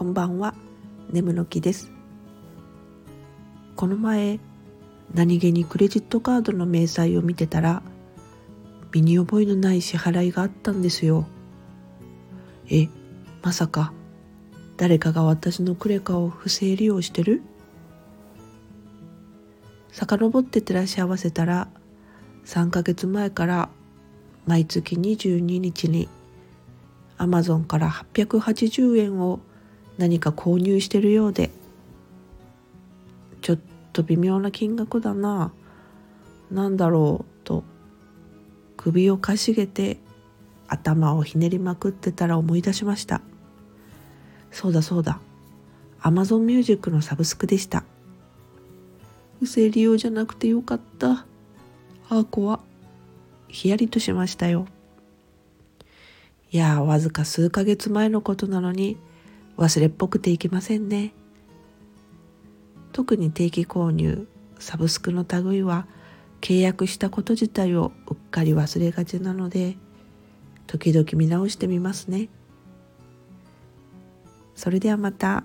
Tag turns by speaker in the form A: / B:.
A: こんばんは。眠の木です。この前何気にクレジットカードの明細を見てたら身に覚えのない支払いがあったんですよ。えまさか誰かが私のクレカを不正利用してる？遡って照らし合わせたら3ヶ月前から毎月22日にアマゾンから880円を何か購入してるようで。ちょっと微妙な金額だな。何だろうと。首をかしげて。頭をひねりまくってたら思い出しました。そうだそうだ。Amazon Music のサブスクでした。不正利用じゃなくてよかった。ああ怖ヒヤリとしましたよ。いやわずか数ヶ月前のことなのに。忘れっぽくていけませんね特に定期購入サブスクの類は契約したこと自体をうっかり忘れがちなので時々見直してみますねそれではまた。